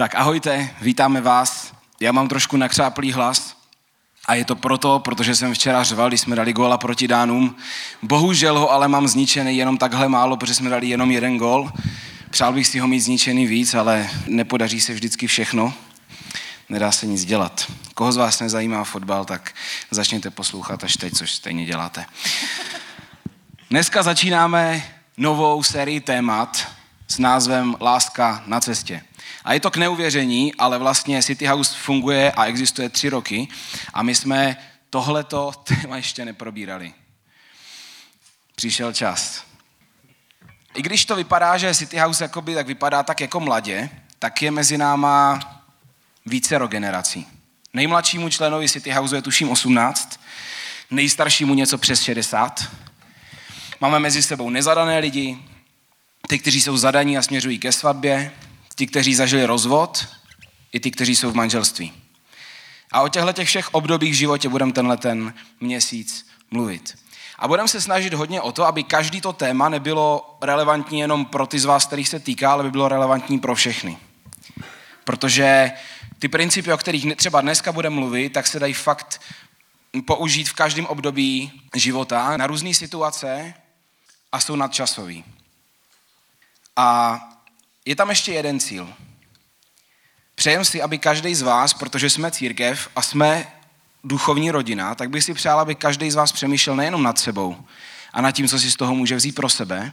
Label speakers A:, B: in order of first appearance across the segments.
A: Tak ahojte, vítáme vás. Já mám trošku nakřáplý hlas a je to proto, protože jsem včera řval, když jsme dali góla proti Dánům. Bohužel ho ale mám zničený jenom takhle málo, protože jsme dali jenom jeden gól. Přál bych si ho mít zničený víc, ale nepodaří se vždycky všechno. Nedá se nic dělat. Koho z vás nezajímá fotbal, tak začněte poslouchat až teď, což stejně děláte. Dneska začínáme novou sérii témat s názvem Láska na cestě. A je to k neuvěření, ale vlastně City House funguje a existuje tři roky a my jsme tohleto téma ještě neprobírali. Přišel čas. I když to vypadá, že City House jakoby, tak vypadá tak jako mladě, tak je mezi náma více generací. Nejmladšímu členovi City House je tuším 18, nejstaršímu něco přes 60. Máme mezi sebou nezadané lidi, ty, kteří jsou zadaní a směřují ke svatbě, ti, kteří zažili rozvod, i ty, kteří jsou v manželství. A o těchto těch všech obdobích v životě budeme tenhle ten měsíc mluvit. A budeme se snažit hodně o to, aby každý to téma nebylo relevantní jenom pro ty z vás, kterých se týká, ale by bylo relevantní pro všechny. Protože ty principy, o kterých třeba dneska budeme mluvit, tak se dají fakt použít v každém období života na různé situace a jsou nadčasový. A je tam ještě jeden cíl. Přejem si, aby každý z vás, protože jsme církev a jsme duchovní rodina, tak bych si přál, aby každý z vás přemýšlel nejenom nad sebou a nad tím, co si z toho může vzít pro sebe,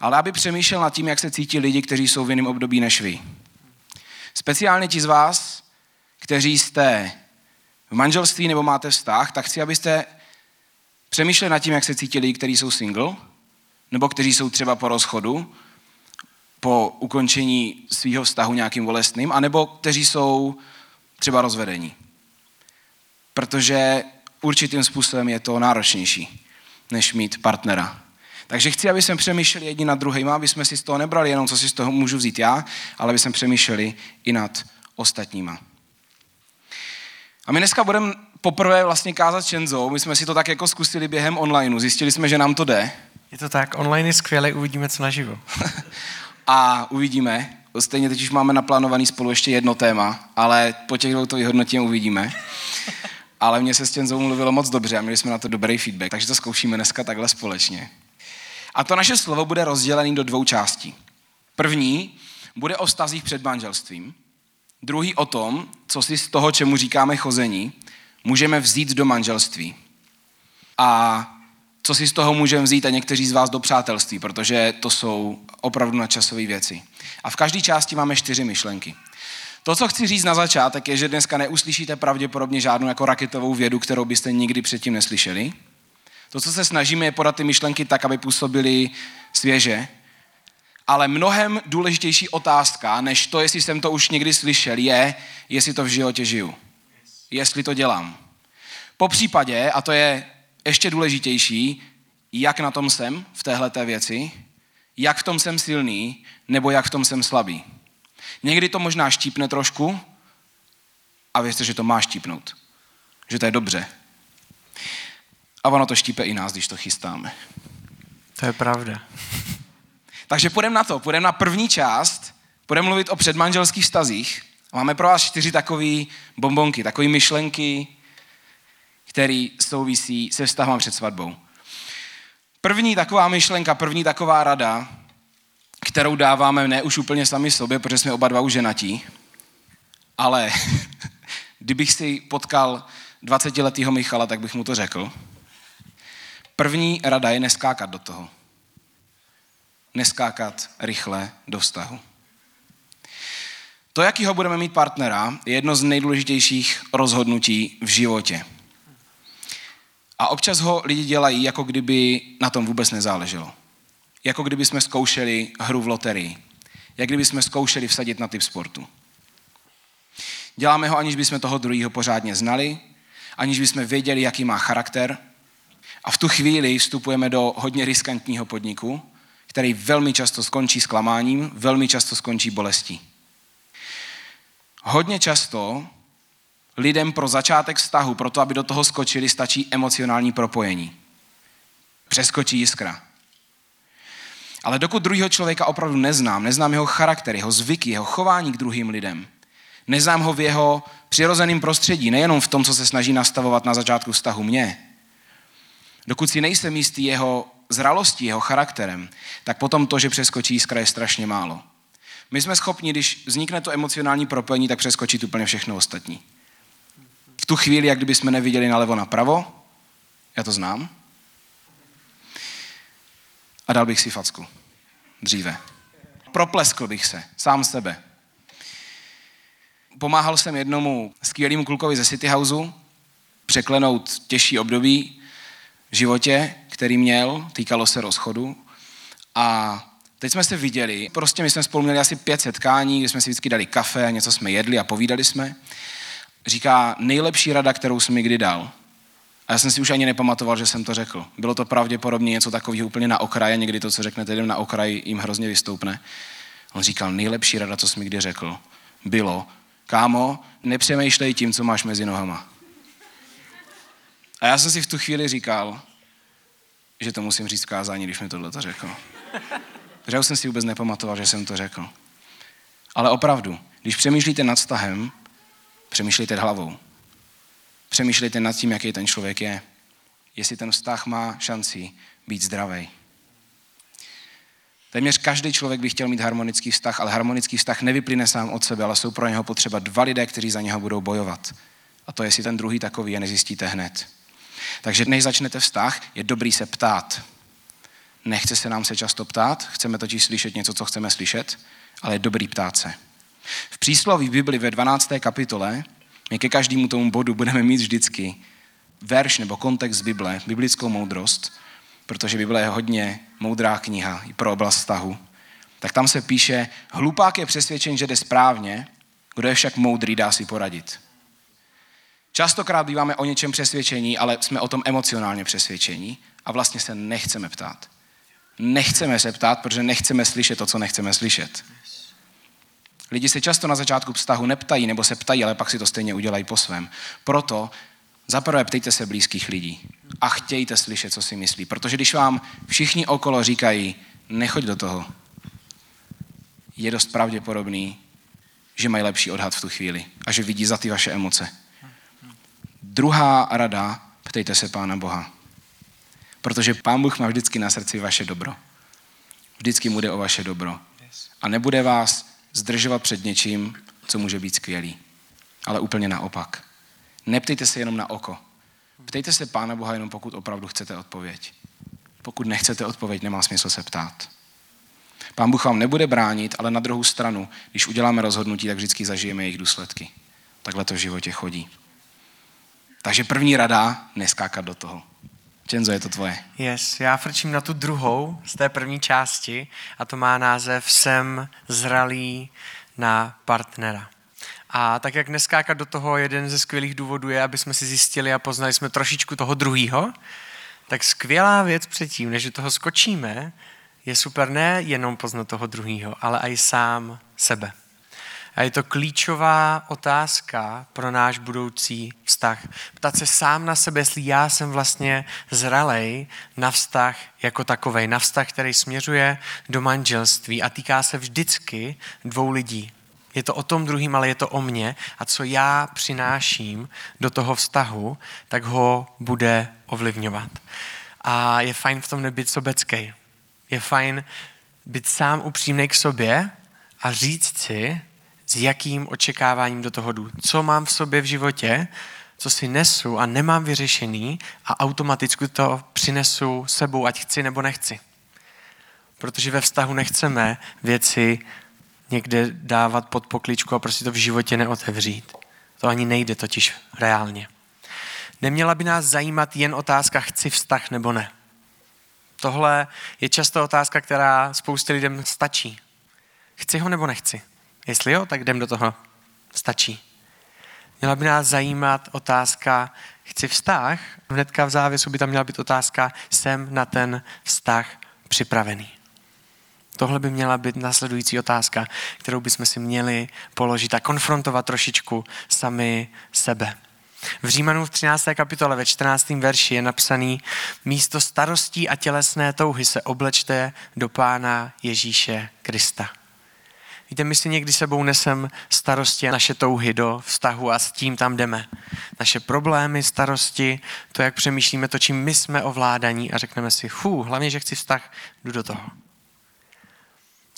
A: ale aby přemýšlel nad tím, jak se cítí lidi, kteří jsou v jiném období než vy. Speciálně ti z vás, kteří jste v manželství nebo máte vztah, tak chci, abyste přemýšleli nad tím, jak se cítí lidi, kteří jsou single, nebo kteří jsou třeba po rozchodu, po ukončení svého vztahu nějakým bolestným, anebo kteří jsou třeba rozvedení. Protože určitým způsobem je to náročnější, než mít partnera. Takže chci, aby jsme přemýšleli jedni nad druhým, aby jsme si z toho nebrali jenom, co si z toho můžu vzít já, ale aby jsme přemýšleli i nad ostatníma. A my dneska budeme poprvé vlastně kázat Čenzou. My jsme si to tak jako zkusili během onlineu. Zjistili jsme, že nám to jde.
B: Je to tak, online je skvělé, uvidíme, co naživo.
A: a uvidíme. Stejně teď už máme naplánovaný spolu ještě jedno téma, ale po těch dvou to vyhodnotím uvidíme. Ale mě se s Těnzou mluvilo moc dobře a měli jsme na to dobrý feedback, takže to zkoušíme dneska takhle společně. A to naše slovo bude rozdělené do dvou částí. První bude o vztazích před manželstvím, druhý o tom, co si z toho, čemu říkáme chození, můžeme vzít do manželství. A co si z toho můžeme vzít a někteří z vás do přátelství, protože to jsou opravdu nadčasové věci. A v každé části máme čtyři myšlenky. To, co chci říct na začátek, je, že dneska neuslyšíte pravděpodobně žádnou jako raketovou vědu, kterou byste nikdy předtím neslyšeli. To, co se snažíme, je podat ty myšlenky tak, aby působily svěže. Ale mnohem důležitější otázka, než to, jestli jsem to už někdy slyšel, je, jestli to v životě žiju. Jestli to dělám. Po případě, a to je ještě důležitější, jak na tom jsem v téhle věci, jak v tom jsem silný, nebo jak v tom jsem slabý. Někdy to možná štípne trošku a věřte, že to má štípnout. Že to je dobře. A ono to štípe i nás, když to chystáme.
B: To je pravda.
A: Takže půjdeme na to. Půjdeme na první část. Půjdeme mluvit o předmanželských vztazích. Máme pro vás čtyři takové bombonky, takové myšlenky, který souvisí se vztahem před svatbou. První taková myšlenka, první taková rada, kterou dáváme ne už úplně sami sobě, protože jsme oba dva už ženatí, ale kdybych si potkal 20-letého Michala, tak bych mu to řekl. První rada je neskákat do toho. Neskákat rychle do vztahu. To, jakýho budeme mít partnera, je jedno z nejdůležitějších rozhodnutí v životě. A občas ho lidi dělají, jako kdyby na tom vůbec nezáleželo. Jako kdyby jsme zkoušeli hru v loterii. Jak kdyby jsme zkoušeli vsadit na typ sportu. Děláme ho, aniž bychom toho druhého pořádně znali, aniž bychom věděli, jaký má charakter. A v tu chvíli vstupujeme do hodně riskantního podniku, který velmi často skončí zklamáním, velmi často skončí bolestí. Hodně často lidem pro začátek vztahu, pro to, aby do toho skočili, stačí emocionální propojení. Přeskočí jiskra. Ale dokud druhého člověka opravdu neznám, neznám jeho charakter, jeho zvyky, jeho chování k druhým lidem, Neznám ho v jeho přirozeném prostředí, nejenom v tom, co se snaží nastavovat na začátku vztahu mě. Dokud si nejsem jistý jeho zralostí, jeho charakterem, tak potom to, že přeskočí jiskra, je strašně málo. My jsme schopni, když vznikne to emocionální propojení, tak přeskočit úplně všechno ostatní. V tu chvíli, jak kdyby jsme neviděli nalevo napravo, já to znám, a dal bych si facku. Dříve. Propleskl bych se, sám sebe. Pomáhal jsem jednomu skvělému klukovi ze City Houseu překlenout těžší období v životě, který měl, týkalo se rozchodu. A teď jsme se viděli, prostě my jsme spolu měli asi pět setkání, kde jsme si vždycky dali kafe, něco jsme jedli a povídali jsme. Říká, nejlepší rada, kterou jsem mi kdy dal. A já jsem si už ani nepamatoval, že jsem to řekl. Bylo to pravděpodobně něco takového úplně na okraji, někdy to, co řeknete jdem na okraji, jim hrozně vystoupne. On říkal, nejlepší rada, co jsi mi kdy řekl, bylo, kámo, nepřemýšlej tím, co máš mezi nohama. A já jsem si v tu chvíli říkal, že to musím říct kázání, když mi tohle to řekl. Protože já jsem si vůbec nepamatoval, že jsem to řekl. Ale opravdu, když přemýšlíte nad vztahem, přemýšlejte hlavou. Přemýšlejte nad tím, jaký ten člověk je. Jestli ten vztah má šanci být zdravý. Téměř každý člověk by chtěl mít harmonický vztah, ale harmonický vztah nevyplyne sám od sebe, ale jsou pro něho potřeba dva lidé, kteří za něho budou bojovat. A to, jestli ten druhý takový je, nezjistíte hned. Takže než začnete vztah, je dobrý se ptát. Nechce se nám se často ptát, chceme totiž slyšet něco, co chceme slyšet, ale je dobrý ptát se. V přísloví Bibli ve 12. kapitole my ke každému tomu bodu budeme mít vždycky verš nebo kontext Bible, biblickou moudrost, protože Bible je hodně moudrá kniha i pro oblast vztahu. Tak tam se píše, hlupák je přesvědčen, že jde správně, kdo je však moudrý, dá si poradit. Častokrát býváme o něčem přesvědčení, ale jsme o tom emocionálně přesvědčení a vlastně se nechceme ptát. Nechceme se ptát, protože nechceme slyšet to, co nechceme slyšet. Lidi se často na začátku vztahu neptají nebo se ptají, ale pak si to stejně udělají po svém. Proto zaprvé ptejte se blízkých lidí a chtějte slyšet, co si myslí. Protože když vám všichni okolo říkají, nechoď do toho, je dost pravděpodobný, že mají lepší odhad v tu chvíli a že vidí za ty vaše emoce. Druhá rada, ptejte se Pána Boha. Protože Pán Bůh má vždycky na srdci vaše dobro. Vždycky mu jde o vaše dobro. A nebude vás zdržovat před něčím, co může být skvělý. Ale úplně naopak. Neptejte se jenom na oko. Ptejte se Pána Boha jenom pokud opravdu chcete odpověď. Pokud nechcete odpověď, nemá smysl se ptát. Pán Bůh vám nebude bránit, ale na druhou stranu, když uděláme rozhodnutí, tak vždycky zažijeme jejich důsledky. Takhle to v životě chodí. Takže první rada, neskákat do toho. Čenzo, je to tvoje.
B: Yes, já frčím na tu druhou z té první části a to má název Jsem zralý na partnera. A tak jak neskákat do toho, jeden ze skvělých důvodů je, aby jsme si zjistili a poznali jsme trošičku toho druhýho, tak skvělá věc předtím, než do toho skočíme, je super ne jenom poznat toho druhýho, ale i sám sebe. A je to klíčová otázka pro náš budoucí vztah. Ptat se sám na sebe, jestli já jsem vlastně zralej na vztah jako takovej, na vztah, který směřuje do manželství a týká se vždycky dvou lidí. Je to o tom druhým, ale je to o mně a co já přináším do toho vztahu, tak ho bude ovlivňovat. A je fajn v tom nebyt sobecký. Je fajn být sám upřímný k sobě a říct si, s jakým očekáváním do toho jdu. Co mám v sobě v životě, co si nesu a nemám vyřešený a automaticky to přinesu sebou, ať chci nebo nechci. Protože ve vztahu nechceme věci někde dávat pod pokličku a prostě to v životě neotevřít. To ani nejde totiž reálně. Neměla by nás zajímat jen otázka, chci vztah nebo ne. Tohle je často otázka, která spoustě lidem stačí. Chci ho nebo nechci? Jestli jo, tak jdem do toho. Stačí. Měla by nás zajímat otázka, chci vztah? Hnedka v závěsu by tam měla být otázka, jsem na ten vztah připravený. Tohle by měla být následující otázka, kterou bychom si měli položit a konfrontovat trošičku sami sebe. V Římanu v 13. kapitole ve 14. verši je napsaný místo starostí a tělesné touhy se oblečte do Pána Ježíše Krista. Víte, my si někdy sebou nesem starosti a naše touhy do vztahu a s tím tam jdeme. Naše problémy, starosti, to, jak přemýšlíme, to, čím my jsme ovládaní a řekneme si, fů, hlavně, že chci vztah, jdu do toho.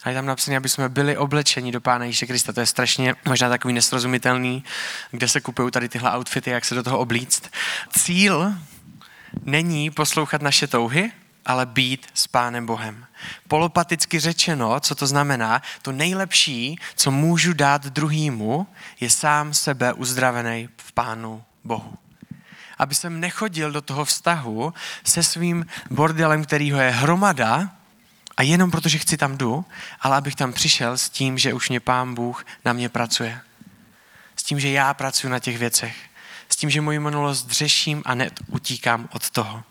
B: A je tam napsané, aby jsme byli oblečeni do Pána Ježíše Krista. To je strašně možná takový nesrozumitelný, kde se kupují tady tyhle outfity, jak se do toho oblíct. Cíl není poslouchat naše touhy, ale být s Pánem Bohem. Polopaticky řečeno, co to znamená, to nejlepší, co můžu dát druhýmu, je sám sebe uzdravený v Pánu Bohu. Aby jsem nechodil do toho vztahu se svým bordelem, kterýho je hromada, a jenom protože chci tam jdu, ale abych tam přišel s tím, že už mě Pán Bůh na mě pracuje. S tím, že já pracuji na těch věcech. S tím, že moji minulost řeším a ne utíkám od toho.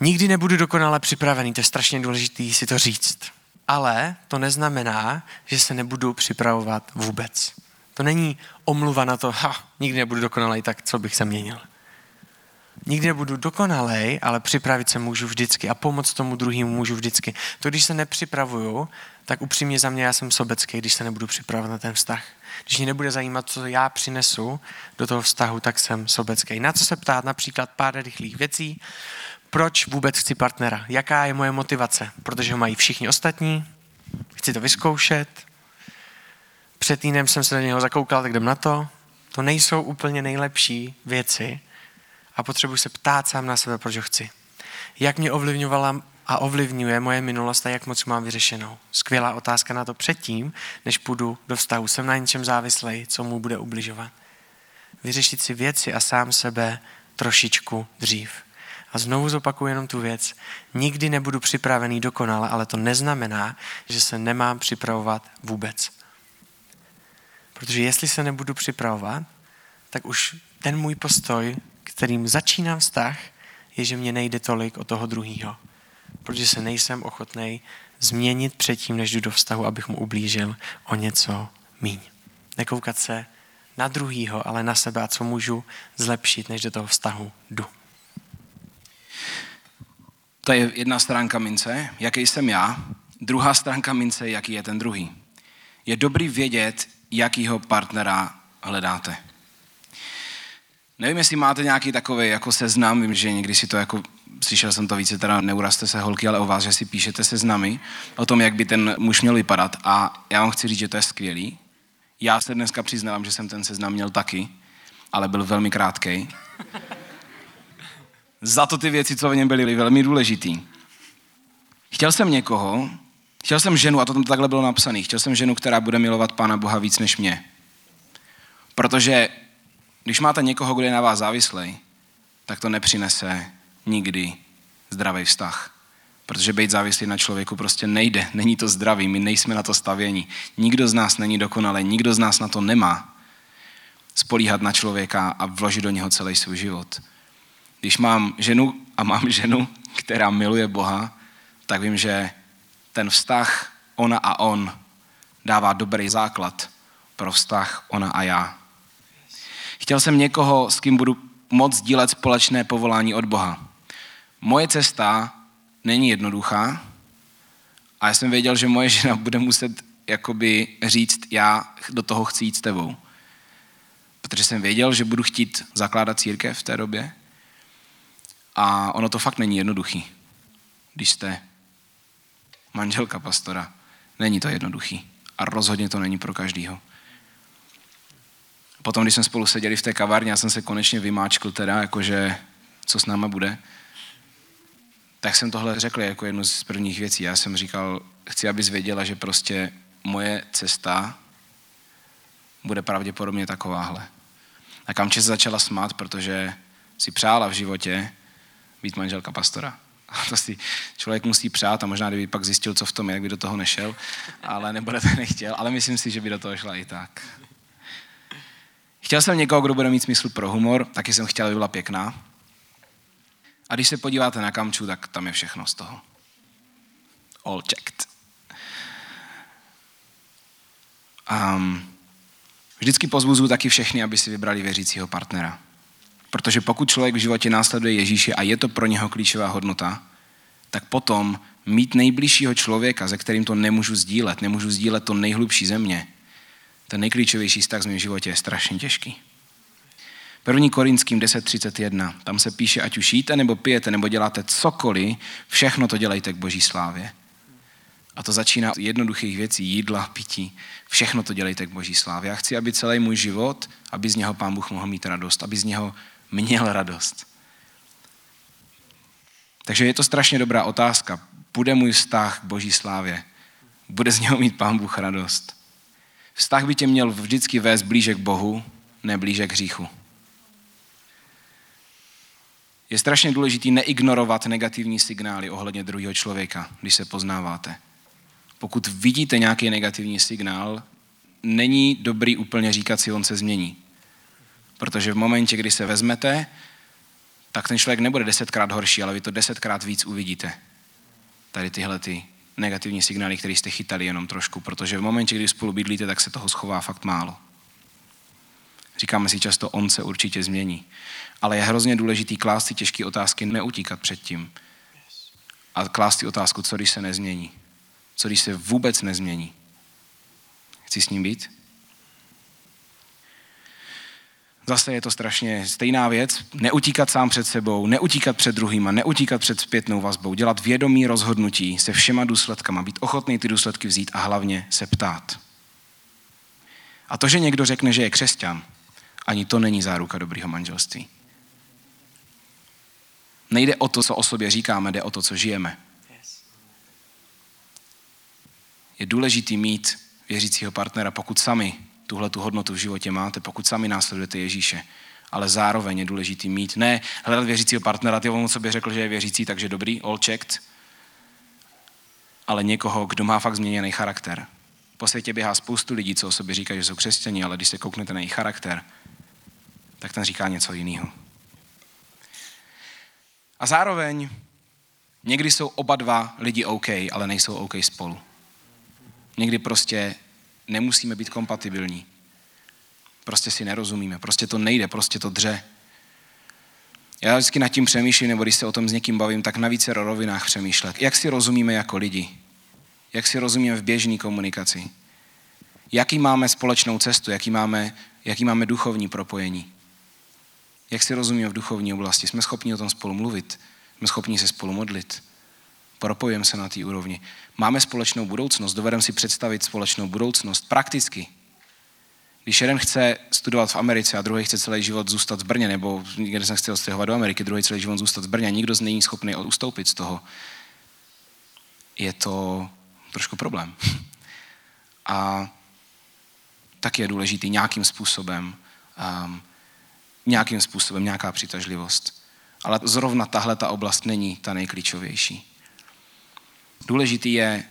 B: Nikdy nebudu dokonale připravený, to je strašně důležité si to říct. Ale to neznamená, že se nebudu připravovat vůbec. To není omluva na to, ha, nikdy nebudu dokonalý, tak co bych se měnil. Nikdy nebudu dokonalej, ale připravit se můžu vždycky a pomoct tomu druhému můžu vždycky. To, když se nepřipravuju, tak upřímně za mě já jsem sobecký, když se nebudu připravovat na ten vztah. Když mě nebude zajímat, co já přinesu do toho vztahu, tak jsem sobecký. Na co se ptát například pár rychlých věcí. Proč vůbec chci partnera? Jaká je moje motivace? Protože ho mají všichni ostatní? Chci to vyzkoušet? Před týdnem jsem se na něho zakoukal, tak jdem na to. To nejsou úplně nejlepší věci, a potřebuji se ptát sám na sebe, proč ho chci. Jak mě ovlivňovala a ovlivňuje moje minulost a jak moc mám vyřešenou. Skvělá otázka na to předtím, než půjdu do vztahu. Jsem na něčem závislej, co mu bude ubližovat. Vyřešit si věci a sám sebe trošičku dřív. A znovu zopakuju jenom tu věc. Nikdy nebudu připravený dokonale, ale to neznamená, že se nemám připravovat vůbec. Protože jestli se nebudu připravovat, tak už ten můj postoj kterým začínám vztah, je, že mě nejde tolik o toho druhého. Protože se nejsem ochotný změnit předtím, než jdu do vztahu, abych mu ublížil o něco míň. Nekoukat se na druhýho, ale na sebe a co můžu zlepšit, než do toho vztahu jdu.
A: To je jedna stránka mince, jaký jsem já. Druhá stránka mince, jaký je ten druhý. Je dobrý vědět, jakýho partnera hledáte. Nevím, jestli máte nějaký takový jako seznam, vím, že někdy si to jako, slyšel jsem to více, teda neuraste se holky, ale o vás, že si píšete seznamy o tom, jak by ten muž měl vypadat a já vám chci říct, že to je skvělý. Já se dneska přiznávám, že jsem ten seznam měl taky, ale byl velmi krátký. Za to ty věci, co v něm byly, velmi důležitý. Chtěl jsem někoho, chtěl jsem ženu, a to tam takhle bylo napsané, chtěl jsem ženu, která bude milovat Pána Boha víc než mě. Protože když máte někoho, kdo je na vás závislý, tak to nepřinese nikdy zdravý vztah. Protože být závislý na člověku prostě nejde, není to zdravý, my nejsme na to stavěni. Nikdo z nás není dokonalý, nikdo z nás na to nemá spolíhat na člověka a vložit do něho celý svůj život. Když mám ženu a mám ženu, která miluje Boha, tak vím, že ten vztah ona a on dává dobrý základ pro vztah ona a já. Chtěl jsem někoho, s kým budu moc dílet společné povolání od Boha. Moje cesta není jednoduchá a já jsem věděl, že moje žena bude muset jakoby říct, já do toho chci jít s tebou. Protože jsem věděl, že budu chtít zakládat církev v té době a ono to fakt není jednoduchý, když jste manželka pastora. Není to jednoduchý a rozhodně to není pro každýho. Potom, když jsme spolu seděli v té kavárně, já jsem se konečně vymáčkl teda, jakože co s náma bude, tak jsem tohle řekl jako jednu z prvních věcí. Já jsem říkal, chci, abys věděla, že prostě moje cesta bude pravděpodobně takováhle. A Kamče se začala smát, protože si přála v životě být manželka pastora. A to si člověk musí přát a možná kdyby pak zjistil, co v tom je, jak by do toho nešel, ale nebude to nechtěl, ale myslím si, že by do toho šla i tak. Chtěl jsem někoho, kdo bude mít smysl pro humor, taky jsem chtěl, aby byla pěkná. A když se podíváte na kamču, tak tam je všechno z toho. All checked. Um, vždycky pozbuzu taky všechny, aby si vybrali věřícího partnera. Protože pokud člověk v životě následuje Ježíše a je to pro něho klíčová hodnota, tak potom mít nejbližšího člověka, se kterým to nemůžu sdílet, nemůžu sdílet to nejhlubší země, ten nejklíčovější vztah v mém životě je strašně těžký. 1. Korinským 10.31, tam se píše, ať už jíte nebo pijete nebo děláte cokoliv, všechno to dělejte k boží slávě. A to začíná jednoduchých věcí, jídla, pití. Všechno to dělejte k boží slávě. Já chci, aby celý můj život, aby z něho pán Bůh mohl mít radost, aby z něho měl radost. Takže je to strašně dobrá otázka. Bude můj vztah k boží slávě? Bude z něho mít pán Bůh radost? Vztah by tě měl vždycky vést blíže k Bohu, ne blíže k hříchu. Je strašně důležité neignorovat negativní signály ohledně druhého člověka, když se poznáváte. Pokud vidíte nějaký negativní signál, není dobrý úplně říkat si, on se změní. Protože v momentě, kdy se vezmete, tak ten člověk nebude desetkrát horší, ale vy to desetkrát víc uvidíte. Tady tyhle ty negativní signály, které jste chytali jenom trošku, protože v momentě, kdy spolu bydlíte, tak se toho schová fakt málo. Říkáme si často, on se určitě změní. Ale je hrozně důležitý klást si těžké otázky, neutíkat před tím. A klást si otázku, co když se nezmění. Co když se vůbec nezmění. Chci s ním být? Zase je to strašně stejná věc. Neutíkat sám před sebou, neutíkat před druhýma, neutíkat před zpětnou vazbou, dělat vědomí rozhodnutí se všema důsledkama, být ochotný ty důsledky vzít a hlavně se ptát. A to, že někdo řekne, že je křesťan, ani to není záruka dobrého manželství. Nejde o to, co o sobě říkáme, jde o to, co žijeme. Je důležitý mít věřícího partnera, pokud sami tuhle tu hodnotu v životě máte, pokud sami následujete Ježíše. Ale zároveň je důležitý mít, ne hledat věřícího partnera, ty on sobě řekl, že je věřící, takže dobrý, all checked, ale někoho, kdo má fakt změněný charakter. Po světě běhá spoustu lidí, co o sobě říkají, že jsou křesťaní, ale když se kouknete na jejich charakter, tak ten říká něco jiného. A zároveň někdy jsou oba dva lidi OK, ale nejsou OK spolu. Někdy prostě nemusíme být kompatibilní. Prostě si nerozumíme, prostě to nejde, prostě to dře. Já vždycky nad tím přemýšlím, nebo když se o tom s někým bavím, tak na více rovinách přemýšlet. Jak si rozumíme jako lidi? Jak si rozumíme v běžné komunikaci? Jaký máme společnou cestu? Jaký máme, jaký máme duchovní propojení? Jak si rozumíme v duchovní oblasti? Jsme schopni o tom spolu mluvit? Jsme schopni se spolu modlit? Propojujeme se na té úrovni. Máme společnou budoucnost, dovedeme si představit společnou budoucnost prakticky. Když jeden chce studovat v Americe a druhý chce celý život zůstat v Brně, nebo někde se chce odstěhovat do Ameriky, druhý celý život zůstat v Brně nikdo z není schopný ustoupit z toho, je to trošku problém. A tak je důležitý nějakým způsobem, um, nějakým způsobem nějaká přitažlivost. Ale zrovna tahle ta oblast není ta nejklíčovější. Důležitý je,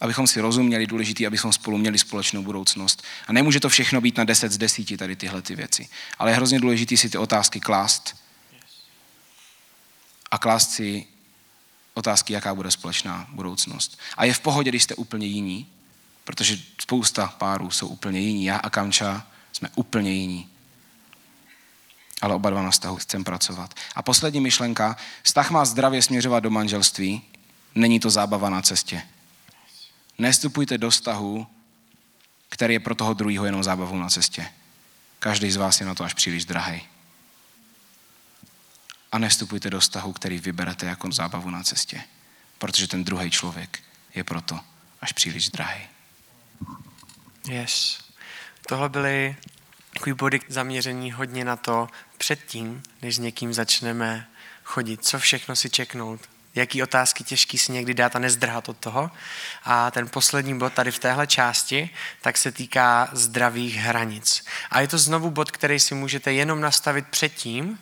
A: abychom si rozuměli, důležitý, abychom spolu měli společnou budoucnost. A nemůže to všechno být na 10 z 10 tady tyhle ty věci. Ale je hrozně důležité si ty otázky klást. A klást si otázky, jaká bude společná budoucnost. A je v pohodě, když jste úplně jiní, protože spousta párů jsou úplně jiní. Já a Kamča jsme úplně jiní. Ale oba dva na vztahu chcem pracovat. A poslední myšlenka. Vztah má zdravě směřovat do manželství, Není to zábava na cestě. Nestupujte do vztahu, který je pro toho druhého jenom zábavou na cestě. Každý z vás je na to až příliš drahý. A nestupujte do vztahu, který vyberete jako zábavu na cestě. Protože ten druhý člověk je proto až příliš drahý.
B: Yes. Tohle byly takový body zaměření hodně na to předtím, než s někým začneme chodit, co všechno si čeknout, jaký otázky těžký si někdy dát a nezdrhat od toho. A ten poslední bod tady v téhle části, tak se týká zdravých hranic. A je to znovu bod, který si můžete jenom nastavit předtím,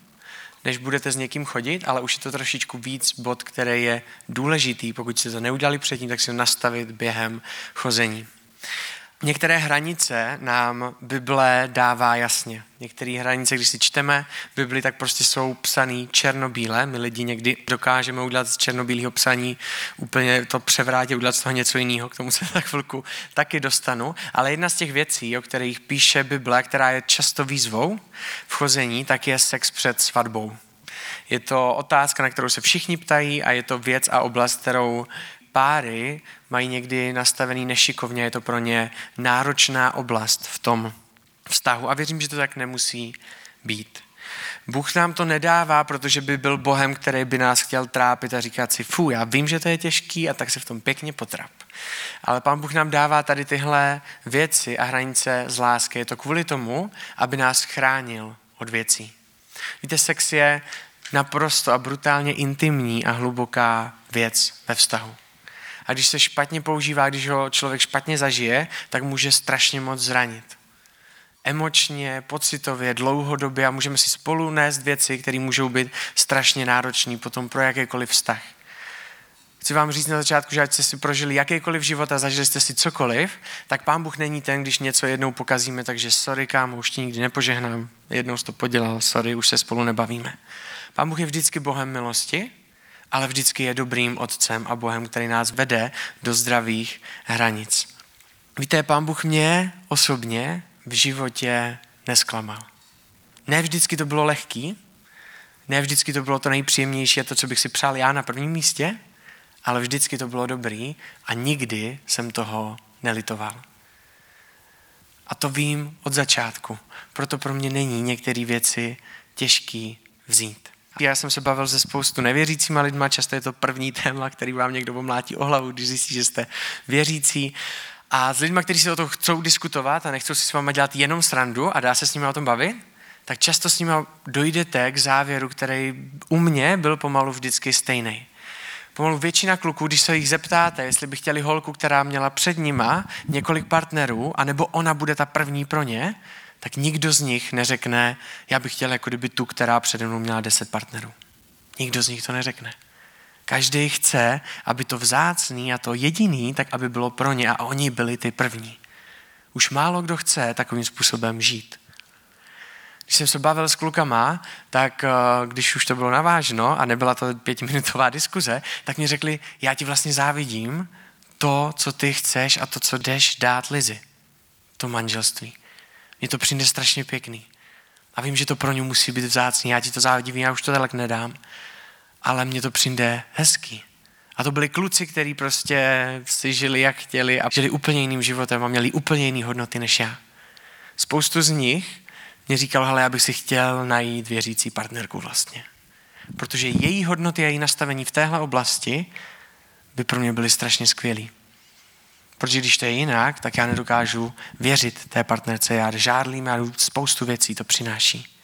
B: než budete s někým chodit, ale už je to trošičku víc bod, který je důležitý. Pokud jste to neudělali předtím, tak si ho nastavit během chození. Některé hranice nám Bible dává jasně. Některé hranice, když si čteme Bibli, tak prostě jsou psaný černobíle. My lidi někdy dokážeme udělat z černobílého psaní úplně to převrátit, udělat z toho něco jiného. K tomu se za chvilku taky dostanu. Ale jedna z těch věcí, o kterých píše Bible, která je často výzvou v chození, tak je sex před svatbou. Je to otázka, na kterou se všichni ptají a je to věc a oblast, kterou páry mají někdy nastavený nešikovně. Je to pro ně náročná oblast v tom vztahu a věřím, že to tak nemusí být. Bůh nám to nedává, protože by byl Bohem, který by nás chtěl trápit a říkat si, fu, já vím, že to je těžký a tak se v tom pěkně potrap. Ale Pán Bůh nám dává tady tyhle věci a hranice z lásky. Je to kvůli tomu, aby nás chránil od věcí. Víte, sex je naprosto a brutálně intimní a hluboká věc ve vztahu. A když se špatně používá, když ho člověk špatně zažije, tak může strašně moc zranit emočně, pocitově, dlouhodobě a můžeme si spolu nést věci, které můžou být strašně náročné potom pro jakýkoliv vztah. Chci vám říct na začátku, že ať jste si prožili jakýkoliv život a zažili jste si cokoliv, tak pán Bůh není ten, když něco jednou pokazíme, takže sorry kámo, už ti nikdy nepožehnám, jednou jsi to podělal, sorry, už se spolu nebavíme. Pán Bůh je vždycky Bohem milosti, ale vždycky je dobrým otcem a Bohem, který nás vede do zdravých hranic. Víte, pán Bůh mě osobně v životě nesklamal. Ne vždycky to bylo lehký, ne vždycky to bylo to nejpříjemnější a to, co bych si přál já na prvním místě, ale vždycky to bylo dobrý a nikdy jsem toho nelitoval. A to vím od začátku. Proto pro mě není některé věci těžký vzít. Já jsem se bavil se spoustu nevěřícíma lidma, často je to první téma, který vám někdo omlátí o hlavu, když zjistí, že jste věřící. A s lidmi, kteří se o to chcou diskutovat a nechcou si s váma dělat jenom srandu a dá se s nimi o tom bavit, tak často s nimi dojdete k závěru, který u mě byl pomalu vždycky stejný. Pomalu většina kluků, když se jich zeptáte, jestli by chtěli holku, která měla před nima několik partnerů, anebo ona bude ta první pro ně, tak nikdo z nich neřekne, já bych chtěl jako kdyby tu, která přede mnou měla deset partnerů. Nikdo z nich to neřekne. Každý chce, aby to vzácný a to jediný, tak aby bylo pro ně a oni byli ty první. Už málo kdo chce takovým způsobem žít. Když jsem se bavil s klukama, tak eh, když už to bylo navážno a nebyla to pětiminutová diskuze, tak mi řekli, já ti vlastně závidím to, co ty chceš a to, co jdeš dát Lizi. To manželství. Mně to přijde strašně pěkný. A vím, že to pro ně musí být vzácný. Já ti to závidím, já už to tak nedám ale mně to přijde hezký. A to byli kluci, kteří prostě si žili jak chtěli a žili úplně jiným životem a měli úplně jiné hodnoty než já. Spoustu z nich mě říkal, hele, já bych si chtěl najít věřící partnerku vlastně. Protože její hodnoty a její nastavení v téhle oblasti by pro mě byly strašně skvělý. Protože když to je jinak, tak já nedokážu věřit té partnerce. Já žádlím a spoustu věcí to přináší.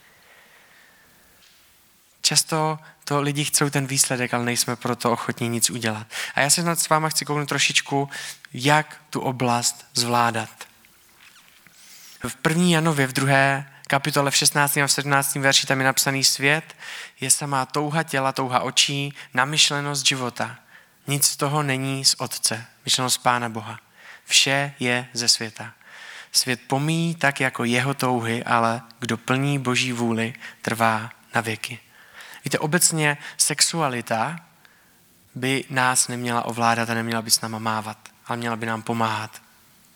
B: Často to lidi chcou ten výsledek, ale nejsme pro to ochotní nic udělat. A já se nad s váma chci kouknout trošičku, jak tu oblast zvládat. V první Janově, v druhé kapitole v 16. a v 17. verši tam je napsaný svět, je samá touha těla, touha očí, namyšlenost života. Nic z toho není z Otce, myšlenost Pána Boha. Vše je ze světa. Svět pomíjí tak jako jeho touhy, ale kdo plní boží vůli, trvá na věky. Víte, obecně sexualita by nás neměla ovládat a neměla by s náma mávat, ale měla by nám pomáhat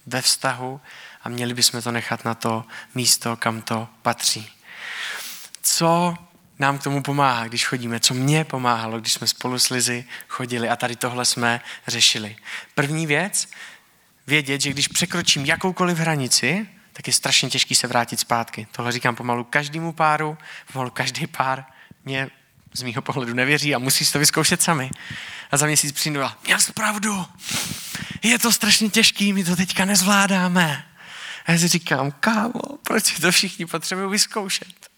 B: ve vztahu a měli bychom to nechat na to místo, kam to patří. Co nám k tomu pomáhá, když chodíme? Co mě pomáhalo, když jsme spolu s Lizy chodili a tady tohle jsme řešili? První věc, vědět, že když překročím jakoukoliv hranici, tak je strašně těžký se vrátit zpátky. Tohle říkám pomalu každému páru, pomalu každý pár mě z mýho pohledu nevěří a musíš to vyzkoušet sami. A za měsíc přijdu a měl jsi pravdu. Je to strašně těžký, my to teďka nezvládáme. A já si říkám, kámo, proč to všichni potřebují vyzkoušet?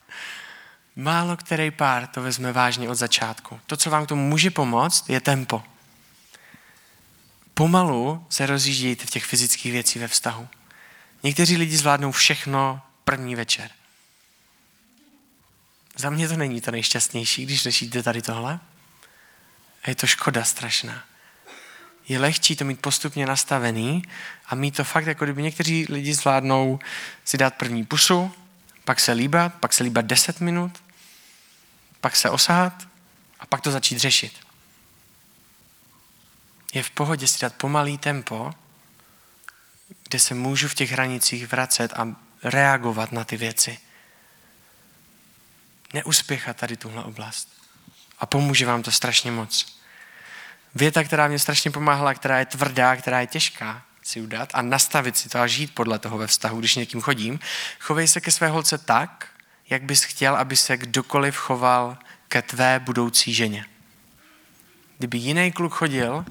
B: Málo který pár to vezme vážně od začátku. To, co vám k tomu může pomoct, je tempo. Pomalu se rozjíždějte v těch fyzických věcí ve vztahu. Někteří lidi zvládnou všechno první večer. Za mě to není to nejšťastnější, když řešíte tady tohle. A je to škoda strašná. Je lehčí to mít postupně nastavený a mít to fakt, jako kdyby někteří lidi zvládnou si dát první pusu, pak se líbat, pak se líbat 10 minut, pak se osahat a pak to začít řešit. Je v pohodě si dát pomalý tempo, kde se můžu v těch hranicích vracet a reagovat na ty věci. neuspěchat tady tuhle oblast. A pomůže vám to strašně moc. Věta, která mě strašně pomáhala, která je tvrdá, která je těžká si udat a nastavit si to a žít podle toho ve vztahu, když někým chodím. Chovej se ke své holce tak, jak bys chtěl, aby se kdokoliv choval ke tvé budoucí ženě. Kdyby jiný kluk chodil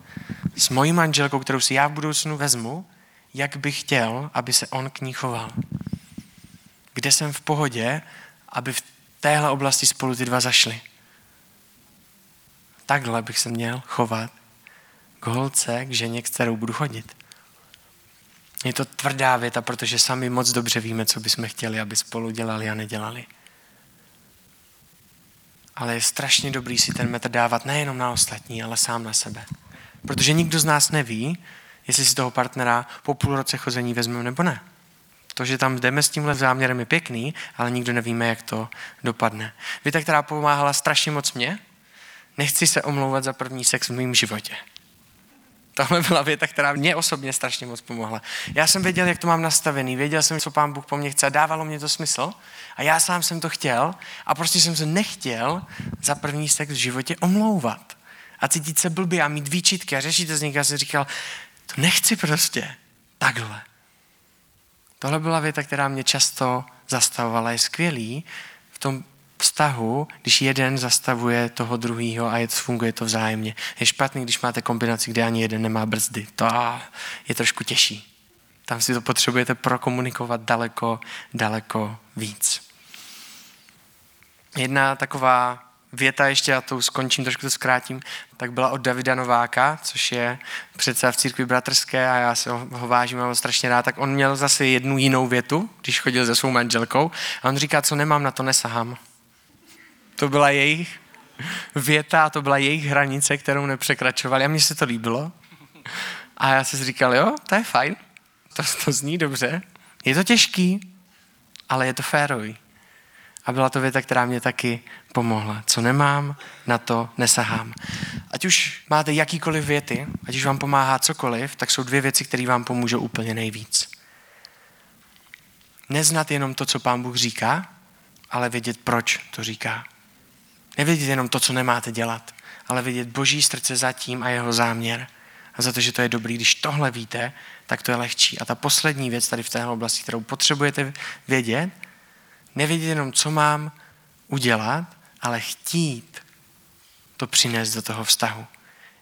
B: s mojí manželkou, kterou si já v budoucnu vezmu, jak bych chtěl, aby se on k ní choval. Kde jsem v pohodě, aby v téhle oblasti spolu ty dva zašli. Takhle bych se měl chovat k holce, k ženě, kterou budu chodit. Je to tvrdá věta, protože sami moc dobře víme, co bychom chtěli, aby spolu dělali a nedělali. Ale je strašně dobrý si ten metr dávat nejenom na ostatní, ale sám na sebe. Protože nikdo z nás neví, jestli si toho partnera po půl roce chození vezmeme nebo ne. To, že tam jdeme s tímhle záměrem je pěkný, ale nikdo nevíme, jak to dopadne. Věta, která pomáhala strašně moc mě, nechci se omlouvat za první sex v mém životě. Tohle byla věta, která mě osobně strašně moc pomohla. Já jsem věděl, jak to mám nastavený, věděl jsem, co pán Bůh po mně chce a dávalo mě to smysl. A já sám jsem to chtěl a prostě jsem se nechtěl za první sex v životě omlouvat. A cítit se blbě a mít výčitky a řešit to z nich. Já jsem říkal, to nechci prostě. Takhle. Tohle byla věta, která mě často zastavovala. Je skvělý v tom vztahu, když jeden zastavuje toho druhého a je, funguje to vzájemně. Je špatný, když máte kombinaci, kde ani jeden nemá brzdy. To je trošku těžší. Tam si to potřebujete prokomunikovat daleko, daleko víc. Jedna taková věta ještě, a to skončím, trošku to zkrátím, tak byla od Davida Nováka, což je předseda v církvi bratrské a já se ho, vážím, mám ho strašně rád, tak on měl zase jednu jinou větu, když chodil se svou manželkou a on říká, co nemám, na to nesahám. To byla jejich věta, to byla jejich hranice, kterou nepřekračovali a mně se to líbilo. A já si říkal, jo, to je fajn, to, to zní dobře. Je to těžký, ale je to férový. A byla to věta, která mě taky pomohla. Co nemám, na to nesahám. Ať už máte jakýkoliv věty, ať už vám pomáhá cokoliv, tak jsou dvě věci, které vám pomůžou úplně nejvíc. Neznat jenom to, co pán Bůh říká, ale vědět, proč to říká. Nevědět jenom to, co nemáte dělat, ale vidět boží srdce za tím a jeho záměr. A za to, že to je dobrý, když tohle víte, tak to je lehčí. A ta poslední věc tady v téhle oblasti, kterou potřebujete vědět, nevědět jenom, co mám udělat, ale chtít to přinést do toho vztahu.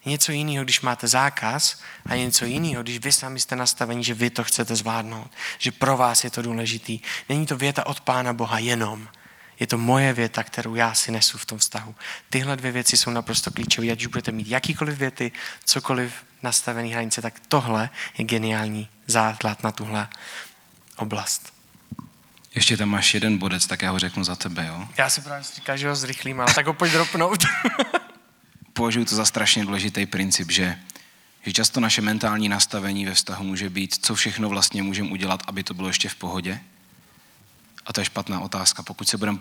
B: Něco jiného, když máte zákaz a něco jiného, když vy sami jste nastavení, že vy to chcete zvládnout, že pro vás je to důležitý. Není to věta od Pána Boha jenom, je to moje věta, kterou já si nesu v tom vztahu. Tyhle dvě věci jsou naprosto klíčové. Ať už budete mít jakýkoliv věty, cokoliv nastavený hranice, tak tohle je geniální základ na tuhle oblast.
A: Ještě tam máš jeden bodec, tak já ho řeknu za tebe, jo?
B: Já si právě říkám, že ho zrychlím, ale tak ho pojď dropnout.
A: Považuji to za strašně důležitý princip, že, že často naše mentální nastavení ve vztahu může být, co všechno vlastně můžeme udělat, aby to bylo ještě v pohodě. A to je špatná otázka. Pokud se budeme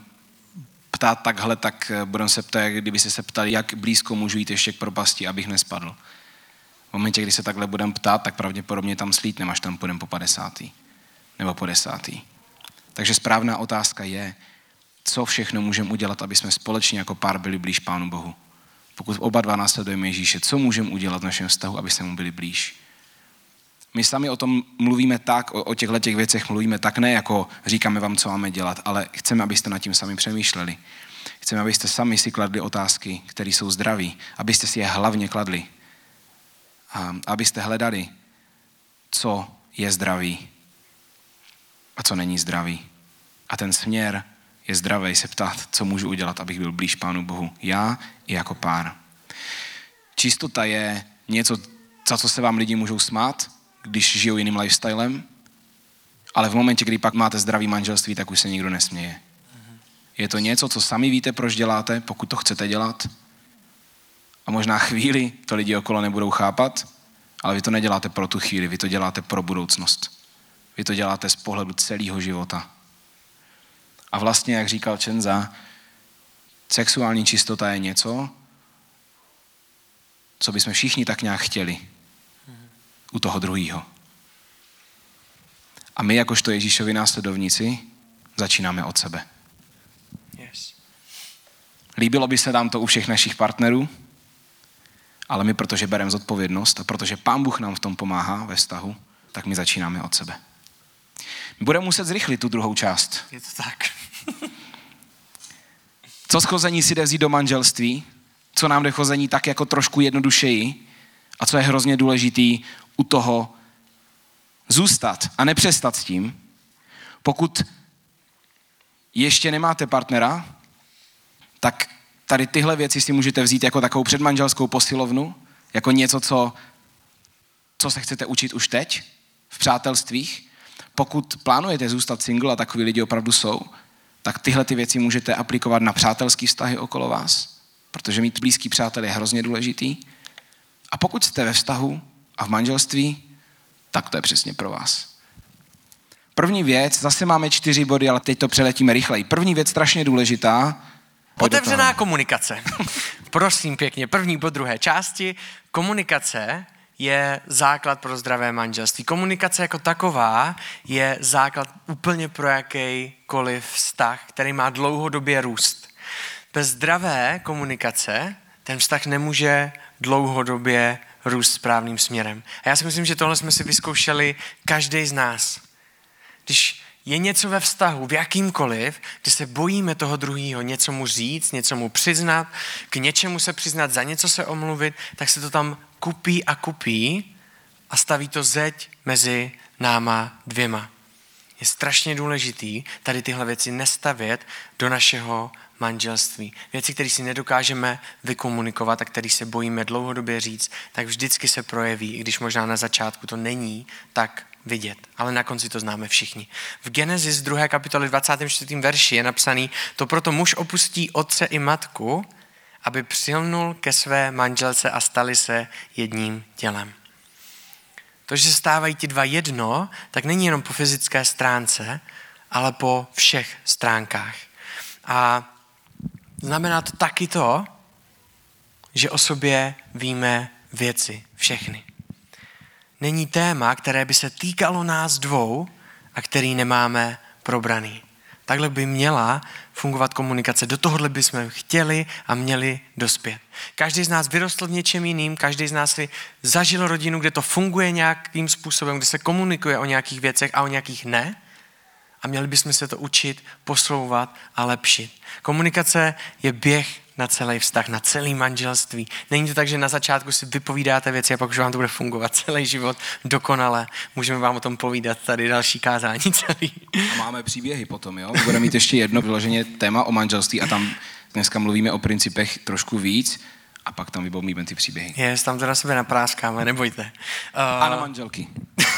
A: ptát takhle, tak eh, budeme se ptát, kdyby se ptali, jak blízko můžu jít ještě k propasti, abych nespadl. V momentě, kdy se takhle budeme ptát, tak pravděpodobně tam slítneme, až tam půjdeme po 50. nebo po desátý. Takže správná otázka je, co všechno můžeme udělat, aby jsme společně jako pár byli blíž Pánu Bohu. Pokud oba dva následujeme Ježíše, co můžeme udělat v našem vztahu, aby jsme mu byli blíž? My sami o tom mluvíme tak, o, o těchto těch věcech mluvíme tak, ne jako říkáme vám, co máme dělat, ale chceme, abyste nad tím sami přemýšleli. Chceme, abyste sami si kladli otázky, které jsou zdraví, abyste si je hlavně kladli. A abyste hledali, co je zdravý a co není zdravý. A ten směr je zdravý se ptát, co můžu udělat, abych byl blíž Pánu Bohu. Já i jako pár. Čistota je něco, za co se vám lidi můžou smát, když žijou jiným lifestylem, ale v momentě, kdy pak máte zdravý manželství, tak už se nikdo nesměje. Je to něco, co sami víte, proč děláte, pokud to chcete dělat. A možná chvíli to lidi okolo nebudou chápat, ale vy to neděláte pro tu chvíli, vy to děláte pro budoucnost. Vy to děláte z pohledu celého života. A vlastně, jak říkal Čenza, sexuální čistota je něco, co bychom všichni tak nějak chtěli u toho druhého. A my, jakožto Ježíšovi následovníci, začínáme od sebe.
B: Yes.
A: Líbilo by se nám to u všech našich partnerů, ale my, protože bereme zodpovědnost a protože Pán Bůh nám v tom pomáhá ve vztahu, tak my začínáme od sebe. My budeme muset zrychlit tu druhou část.
B: Je to tak.
A: Co schození si jde vzít do manželství? Co nám jde chození tak jako trošku jednodušeji? A co je hrozně důležitý u toho zůstat a nepřestat s tím? Pokud ještě nemáte partnera, tak tady tyhle věci si můžete vzít jako takovou předmanželskou posilovnu, jako něco, co, co se chcete učit už teď v přátelstvích. Pokud plánujete zůstat single, a takový lidi opravdu jsou, tak tyhle ty věci můžete aplikovat na přátelský vztahy okolo vás, protože mít blízký přátel je hrozně důležitý. A pokud jste ve vztahu a v manželství, tak to je přesně pro vás. První věc, zase máme čtyři body, ale teď to přeletíme rychleji. První věc strašně důležitá.
B: Otevřená komunikace. Prosím pěkně, první bod druhé části. Komunikace je základ pro zdravé manželství. Komunikace jako taková je základ úplně pro jakýkoliv vztah, který má dlouhodobě růst. Bez zdravé komunikace ten vztah nemůže dlouhodobě růst správným směrem. A já si myslím, že tohle jsme si vyzkoušeli každý z nás. Když je něco ve vztahu, v jakýmkoliv, kdy se bojíme toho druhého něco mu říct, něco mu přiznat, k něčemu se přiznat, za něco se omluvit, tak se to tam kupí a kupí a staví to zeď mezi náma dvěma. Je strašně důležitý tady tyhle věci nestavět do našeho manželství. Věci, které si nedokážeme vykomunikovat a které se bojíme dlouhodobě říct, tak vždycky se projeví, i když možná na začátku to není tak vidět, ale na konci to známe všichni. V Genesis 2. kapitoli 24. verši je napsaný, to proto muž opustí otce i matku, aby přilnul ke své manželce a stali se jedním tělem. To, že stávají ti dva jedno, tak není jenom po fyzické stránce, ale po všech stránkách. A znamená to taky to, že o sobě víme věci, všechny není téma, které by se týkalo nás dvou a který nemáme probraný. Takhle by měla fungovat komunikace. Do tohohle bychom chtěli a měli dospět. Každý z nás vyrostl v něčem jiným, každý z nás si zažil rodinu, kde to funguje nějakým způsobem, kde se komunikuje o nějakých věcech a o nějakých ne. A měli bychom se to učit, poslouvat a lepšit. Komunikace je běh na celý vztah, na celý manželství. Není to tak, že na začátku si vypovídáte věci a pak už vám to bude fungovat celý život dokonale. Můžeme vám o tom povídat tady další kázání celý.
A: A máme příběhy potom, jo? Budeme mít ještě jedno vyloženě téma o manželství a tam dneska mluvíme o principech trošku víc a pak tam vybomíme ty příběhy.
B: Je, tam to na sebe napráskáme, nebojte.
A: Uh, a na manželky.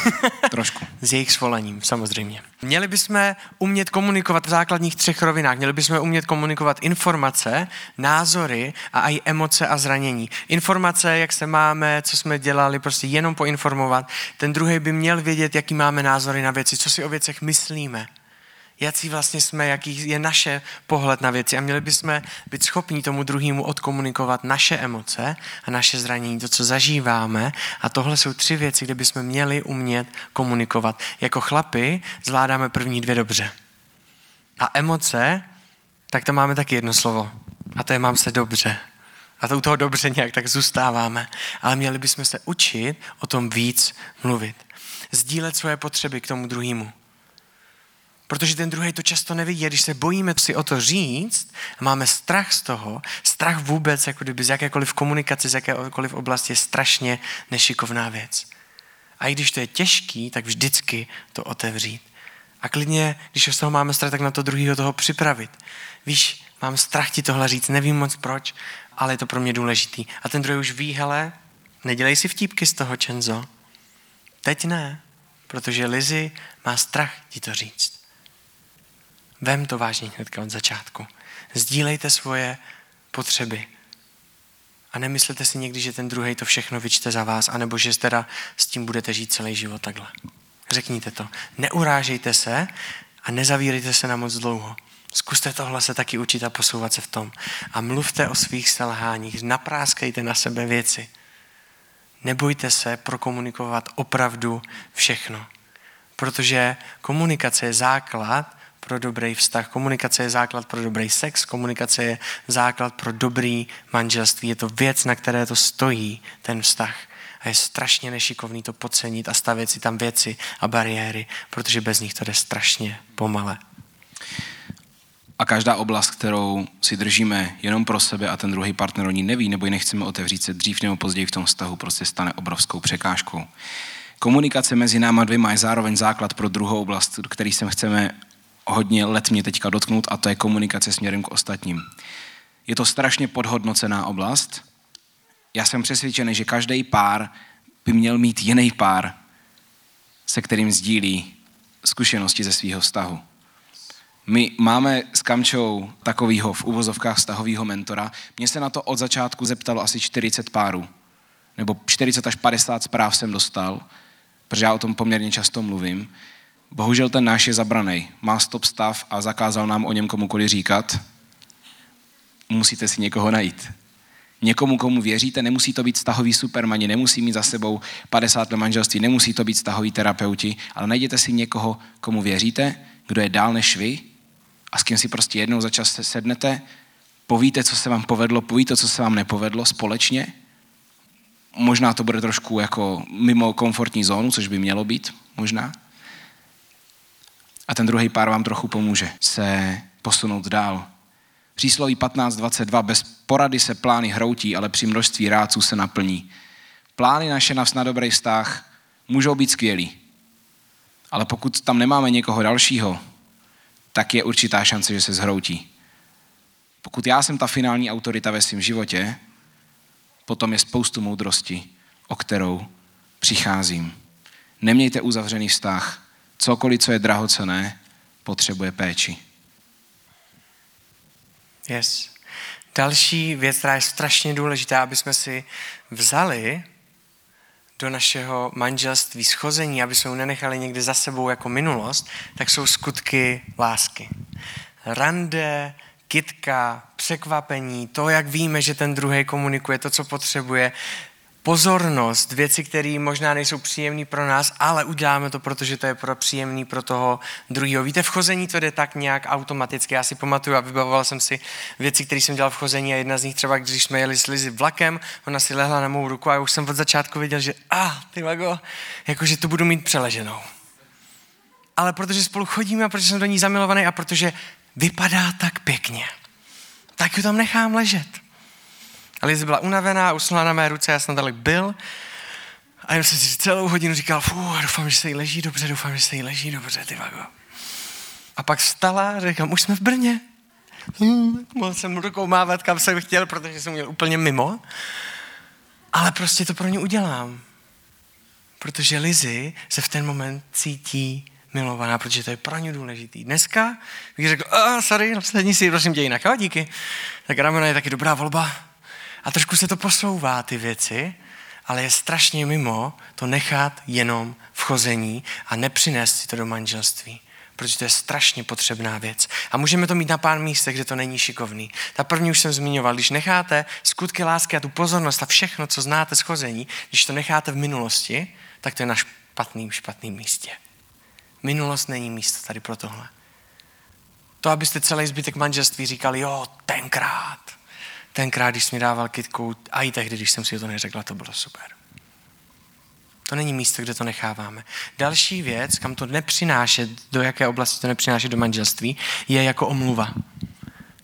A: Trošku.
B: S jejich svolením, samozřejmě. Měli bychom umět komunikovat v základních třech rovinách. Měli bychom umět komunikovat informace, názory a i emoce a zranění. Informace, jak se máme, co jsme dělali, prostě jenom poinformovat. Ten druhý by měl vědět, jaký máme názory na věci, co si o věcech myslíme jaký vlastně jsme, jaký je naše pohled na věci a měli bychom být schopni tomu druhému odkomunikovat naše emoce a naše zranění, to, co zažíváme a tohle jsou tři věci, kde bychom měli umět komunikovat. Jako chlapy zvládáme první dvě dobře. A emoce, tak tam máme taky jedno slovo. A to je mám se dobře. A to u toho dobře nějak tak zůstáváme. Ale měli bychom se učit o tom víc mluvit. Sdílet svoje potřeby k tomu druhému. Protože ten druhý to často nevidí. Když se bojíme si o to říct, máme strach z toho, strach vůbec, jako kdyby z jakékoliv komunikace, z jakékoliv oblasti je strašně nešikovná věc. A i když to je těžký, tak vždycky to otevřít. A klidně, když z toho máme strach, tak na to druhého toho připravit. Víš, mám strach ti tohle říct, nevím moc proč, ale je to pro mě důležitý. A ten druhý už ví, hele, nedělej si vtípky z toho, Čenzo. Teď ne, protože Lizy má strach ti to říct. Vem to vážně hnedka od začátku. Sdílejte svoje potřeby. A nemyslete si někdy, že ten druhý to všechno vyčte za vás, anebo že teda s tím budete žít celý život takhle. Řekněte to. Neurážejte se a nezavírejte se na moc dlouho. Zkuste tohle se taky učit a posouvat se v tom. A mluvte o svých selháních, napráskejte na sebe věci. Nebojte se prokomunikovat opravdu všechno. Protože komunikace je základ pro dobrý vztah. Komunikace je základ pro dobrý sex, komunikace je základ pro dobrý manželství. Je to věc, na které to stojí, ten vztah. A je strašně nešikovný to podcenit a stavět si tam věci a bariéry, protože bez nich to jde strašně pomale.
A: A každá oblast, kterou si držíme jenom pro sebe a ten druhý partner o ní neví, nebo ji nechceme otevřít se dřív nebo později v tom vztahu, prostě stane obrovskou překážkou. Komunikace mezi náma dvěma je zároveň základ pro druhou oblast, který se chceme hodně letmě teďka dotknout, a to je komunikace směrem k ostatním. Je to strašně podhodnocená oblast. Já jsem přesvědčený, že každý pár by měl mít jiný pár, se kterým sdílí zkušenosti ze svého vztahu. My máme s Kamčou takovýho v uvozovkách vztahového mentora. Mně se na to od začátku zeptalo asi 40 párů. Nebo 40 až 50 zpráv jsem dostal, protože já o tom poměrně často mluvím. Bohužel ten náš je zabraný. Má stop stav a zakázal nám o něm komukoli říkat. Musíte si někoho najít. Někomu, komu věříte, nemusí to být stahový supermani, nemusí mít za sebou 50 let manželství, nemusí to být stahový terapeuti, ale najděte si někoho, komu věříte, kdo je dál než vy a s kým si prostě jednou za čas sednete, povíte, co se vám povedlo, povíte, co se vám nepovedlo společně. Možná to bude trošku jako mimo komfortní zónu, což by mělo být, možná. A ten druhý pár vám trochu pomůže se posunout dál. Přísloví 15.22. Bez porady se plány hroutí, ale při množství rádců se naplní. Plány naše na dobrý vztah můžou být skvělý. Ale pokud tam nemáme někoho dalšího, tak je určitá šance, že se zhroutí. Pokud já jsem ta finální autorita ve svém životě, potom je spoustu moudrosti, o kterou přicházím. Nemějte uzavřený vztah. Cokoliv, co je drahocené, potřebuje péči.
B: Yes. Další věc, která je strašně důležitá, aby jsme si vzali do našeho manželství schození, aby jsme ho nenechali někde za sebou jako minulost, tak jsou skutky lásky. Rande, kitka, překvapení, to, jak víme, že ten druhý komunikuje to, co potřebuje, pozornost, věci, které možná nejsou příjemné pro nás, ale uděláme to, protože to je pro příjemný pro toho druhého. Víte, v chození to jde tak nějak automaticky. Já si pamatuju a vybavoval jsem si věci, které jsem dělal v chození a jedna z nich třeba, když jsme jeli s Lizy vlakem, ona si lehla na mou ruku a já už jsem od začátku viděl, že a, ah, ty vago, jakože to budu mít přeleženou. Ale protože spolu chodíme a protože jsem do ní zamilovaný a protože vypadá tak pěkně, tak ji tam nechám ležet. A Lizy byla unavená, usnula na mé ruce, já jsem tady byl. A já jsem si celou hodinu říkal, fú, doufám, že se jí leží dobře, doufám, že se jí leží dobře, ty vago. A pak vstala říkám, už jsme v Brně. Hmm, mohl jsem rukou mávat, kam jsem chtěl, protože jsem měl úplně mimo. Ale prostě to pro ně udělám. Protože Lizy se v ten moment cítí milovaná, protože to je pro ně důležitý. Dneska bych řekl, a sorry, sedni si, prosím tě jinak, jo, díky. Tak rameno je taky dobrá volba. A trošku se to posouvá, ty věci, ale je strašně mimo to nechat jenom v chození a nepřinést si to do manželství protože to je strašně potřebná věc. A můžeme to mít na pár místech, kde to není šikovný. Ta první už jsem zmiňoval, když necháte skutky lásky a tu pozornost a všechno, co znáte z chození, když to necháte v minulosti, tak to je na špatným, špatným místě. Minulost není místo tady pro tohle. To, abyste celý zbytek manželství říkali, jo, tenkrát, tenkrát, když jsi mi dával kitku, a i tehdy, když jsem si to neřekla, to bylo super. To není místo, kde to necháváme. Další věc, kam to nepřinášet, do jaké oblasti to nepřinášet do manželství, je jako omluva.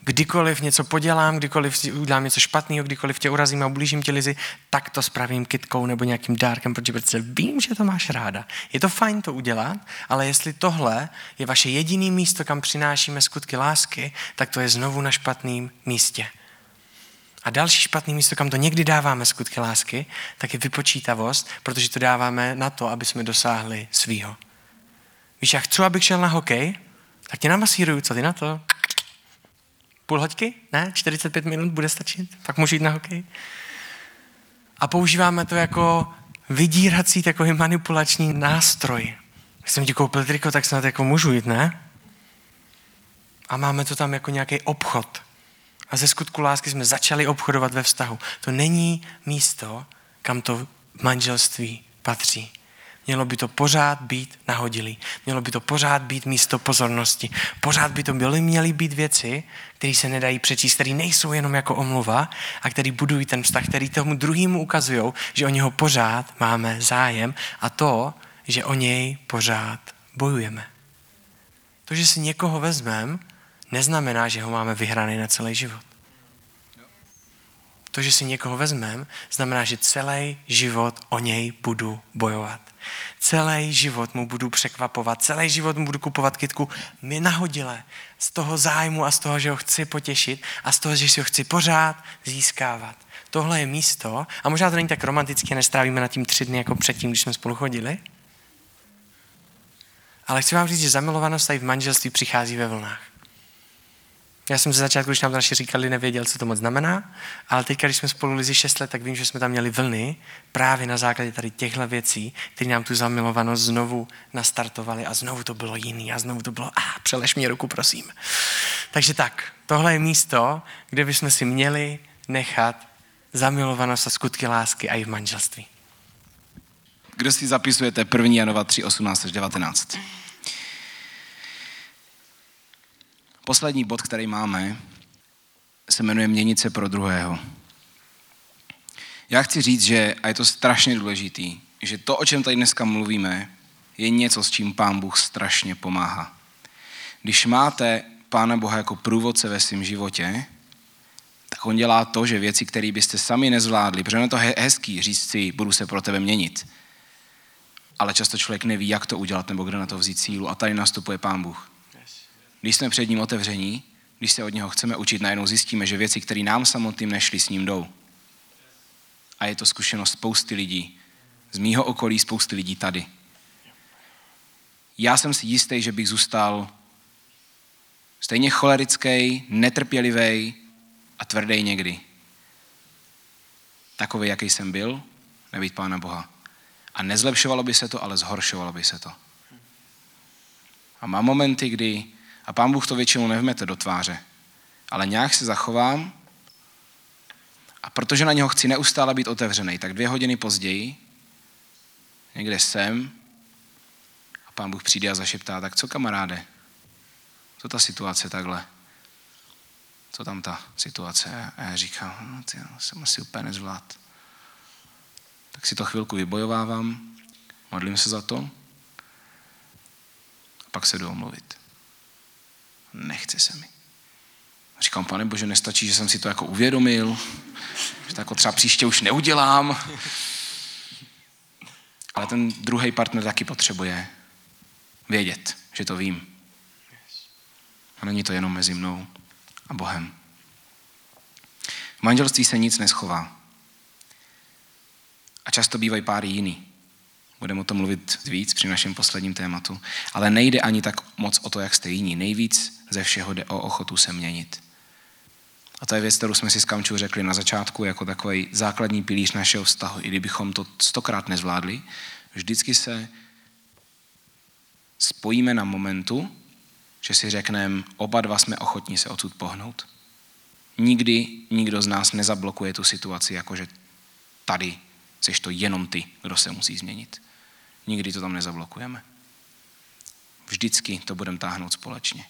B: Kdykoliv něco podělám, kdykoliv udělám něco špatného, kdykoliv tě urazím a ublížím tě lizy, tak to spravím kitkou nebo nějakým dárkem, protože přece vím, že to máš ráda. Je to fajn to udělat, ale jestli tohle je vaše jediné místo, kam přinášíme skutky lásky, tak to je znovu na špatném místě. A další špatný místo, kam to někdy dáváme skutky lásky, tak je vypočítavost, protože to dáváme na to, aby jsme dosáhli svýho. Víš, já chci, abych šel na hokej, tak tě namasíruju, co ty na to? Půl hoďky? Ne? 45 minut bude stačit? Pak můžu jít na hokej? A používáme to jako vydírací takový manipulační nástroj. Když jsem ti koupil triko, tak snad jako můžu jít, ne? A máme to tam jako nějaký obchod. A ze skutku lásky jsme začali obchodovat ve vztahu. To není místo, kam to manželství patří. Mělo by to pořád být nahodilý. Mělo by to pořád být místo pozornosti. Pořád by to byly, měly být věci, které se nedají přečíst, které nejsou jenom jako omluva a které budují ten vztah, který tomu druhému ukazují, že o něho pořád máme zájem a to, že o něj pořád bojujeme. To, že si někoho vezmeme, neznamená, že ho máme vyhraný na celý život. To, že si někoho vezmeme, znamená, že celý život o něj budu bojovat. Celý život mu budu překvapovat, celý život mu budu kupovat kitku mi nahodile z toho zájmu a z toho, že ho chci potěšit a z toho, že si ho chci pořád získávat. Tohle je místo, a možná to není tak romantické, nestrávíme na tím tři dny jako předtím, když jsme spolu chodili, ale chci vám říct, že zamilovanost tady v manželství přichází ve vlnách. Já jsem ze začátku, když nám to naši říkali, nevěděl, co to moc znamená, ale teď, když jsme spolu lizi 6 let, tak vím, že jsme tam měli vlny právě na základě tady těchto věcí, které nám tu zamilovanost znovu nastartovali a znovu to bylo jiný a znovu to bylo, a ah, přeleš mě ruku, prosím. Takže tak, tohle je místo, kde bychom si měli nechat zamilovanost a skutky lásky a i v manželství.
A: Kdo si zapisujete 1. Janova 3, 18 až 19? Poslední bod, který máme, se jmenuje Měnit se pro druhého. Já chci říct, že, a je to strašně důležitý, že to, o čem tady dneska mluvíme, je něco, s čím Pán Bůh strašně pomáhá. Když máte Pána Boha jako průvodce ve svém životě, tak on dělá to, že věci, které byste sami nezvládli, protože je to hezký říct si, budu se pro tebe měnit, ale často člověk neví, jak to udělat nebo kde na to vzít sílu a tady nastupuje Pán Bůh. Když jsme před ním otevření, když se od něho chceme učit, najednou zjistíme, že věci, které nám samotným nešly, s ním jdou. A je to zkušenost spousty lidí. Z mýho okolí spousty lidí tady. Já jsem si jistý, že bych zůstal stejně cholerický, netrpělivý a tvrdý někdy. Takový, jaký jsem byl, nebýt Pána Boha. A nezlepšovalo by se to, ale zhoršovalo by se to. A mám momenty, kdy a pán Bůh to většinou nevmete do tváře. Ale nějak se zachovám a protože na něho chci neustále být otevřený, tak dvě hodiny později někde jsem a pán Bůh přijde a zašeptá, tak co kamaráde? Co ta situace takhle? Co tam ta situace? A já říkám, no ty, jsem asi úplně nezvlád. Tak si to chvilku vybojovávám, modlím se za to a pak se jdu omluvit nechce se mi. Říkám, pane Bože, nestačí, že jsem si to jako uvědomil, že to jako třeba příště už neudělám. Ale ten druhý partner taky potřebuje vědět, že to vím. A není to jenom mezi mnou a Bohem. V manželství se nic neschová. A často bývají páry jiný. Budeme o tom mluvit víc při našem posledním tématu. Ale nejde ani tak moc o to, jak jste jiní. Nejvíc ze všeho jde o ochotu se měnit. A to je věc, kterou jsme si s Kamčou řekli na začátku jako takový základní pilíř našeho vztahu. I kdybychom to stokrát nezvládli, vždycky se spojíme na momentu, že si řekneme, oba dva jsme ochotní se odsud pohnout. Nikdy nikdo z nás nezablokuje tu situaci, jakože tady jsi to jenom ty, kdo se musí změnit. Nikdy to tam nezablokujeme. Vždycky to budeme táhnout společně.